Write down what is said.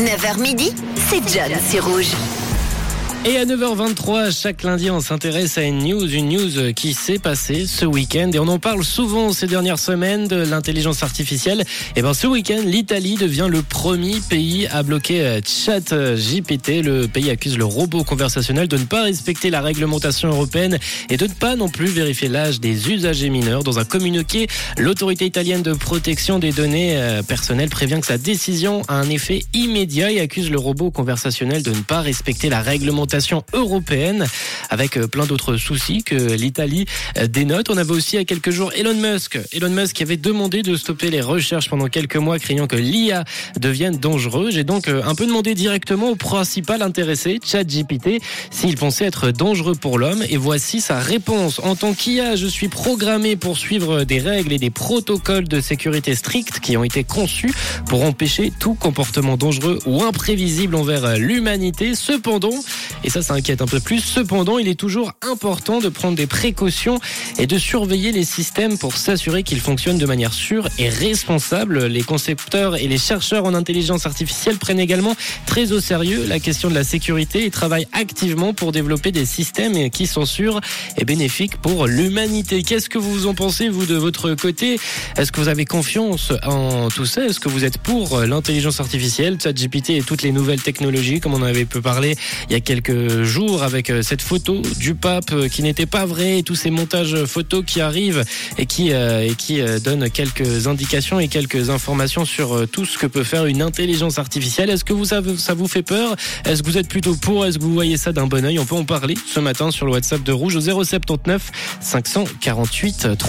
9h midi, c'est John sur Rouge. Et à 9h23, chaque lundi, on s'intéresse à une news, une news qui s'est passée ce week-end. Et on en parle souvent ces dernières semaines de l'intelligence artificielle. Et ben, ce week-end, l'Italie devient le premier pays à bloquer euh, ChatGPT. Le pays accuse le robot conversationnel de ne pas respecter la réglementation européenne et de ne pas non plus vérifier l'âge des usagers mineurs. Dans un communiqué, l'autorité italienne de protection des données euh, personnelles prévient que sa décision a un effet immédiat et accuse le robot conversationnel de ne pas respecter la réglementation européenne avec euh, plein d'autres soucis que l'Italie euh, dénote. On avait aussi il y a quelques jours Elon Musk. Elon Musk qui avait demandé de stopper les recherches pendant quelques mois craignant que l'IA devienne dangereux. J'ai donc euh, un peu demandé directement au principal intéressé, ChatGPT, s'il pensait être dangereux pour l'homme et voici sa réponse. En tant qu'IA, je suis programmé pour suivre des règles et des protocoles de sécurité stricts qui ont été conçus pour empêcher tout comportement dangereux ou imprévisible envers l'humanité. Cependant, et ça, ça inquiète un peu plus. Cependant, il est toujours important de prendre des précautions et de surveiller les systèmes pour s'assurer qu'ils fonctionnent de manière sûre et responsable. Les concepteurs et les chercheurs en intelligence artificielle prennent également très au sérieux la question de la sécurité et travaillent activement pour développer des systèmes qui sont sûrs et bénéfiques pour l'humanité. Qu'est-ce que vous en pensez, vous, de votre côté? Est-ce que vous avez confiance en tout ça? Est-ce que vous êtes pour l'intelligence artificielle, ChatGPT et toutes les nouvelles technologies, comme on avait pu parler il y a quelques jours avec euh, cette photo du pape euh, qui n'était pas vrai et tous ces montages photos qui arrivent et qui, euh, et qui donnent quelques indications et quelques informations sur tout ce que peut faire une intelligence artificielle. Est-ce que vous, ça, ça vous fait peur? Est-ce que vous êtes plutôt pour? Est-ce que vous voyez ça d'un bon oeil? On peut en parler ce matin sur le WhatsApp de Rouge au 079 548 3